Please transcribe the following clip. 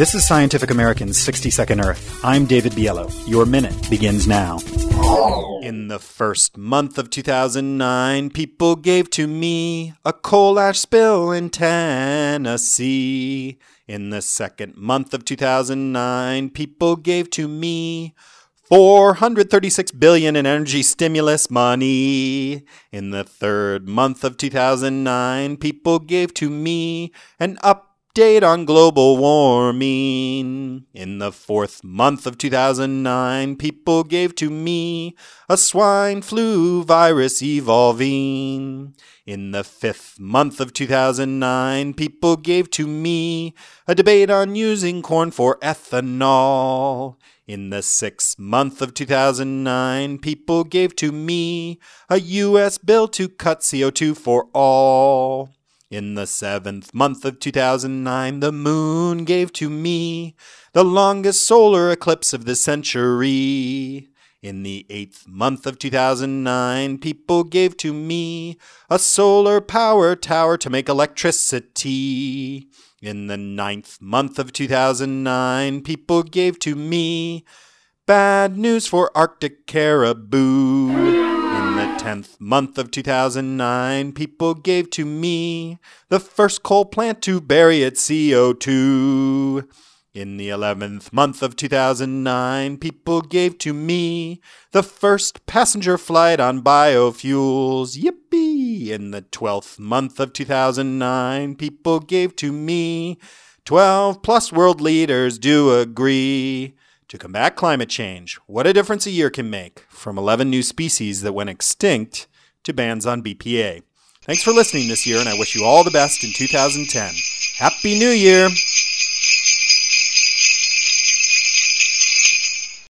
This is Scientific American's 60 Second Earth. I'm David Biello. Your minute begins now. In the first month of 2009, people gave to me a coal ash spill in Tennessee. In the second month of 2009, people gave to me 436 billion in energy stimulus money. In the third month of 2009, people gave to me an update on global warming. In the fourth month of 2009, people gave to me a swine flu virus evolving. In the fifth month of 2009, people gave to me a debate on using corn for ethanol. In the sixth month of 2009, people gave to me a U.S. bill to cut CO2 for all. In the seventh month of 2009, the moon gave to me the longest solar eclipse of the century. In the eighth month of 2009, people gave to me a solar power tower to make electricity. In the ninth month of 2009, people gave to me bad news for Arctic caribou. Tenth month of 2009, people gave to me the first coal plant to bury its CO2. In the eleventh month of 2009, people gave to me the first passenger flight on biofuels. Yippee! In the twelfth month of 2009, people gave to me 12 plus world leaders do agree to combat climate change. What a difference a year can make from 11 new species that went extinct to bans on BPA. Thanks for listening this year, and I wish you all the best in 2010. Happy New Year!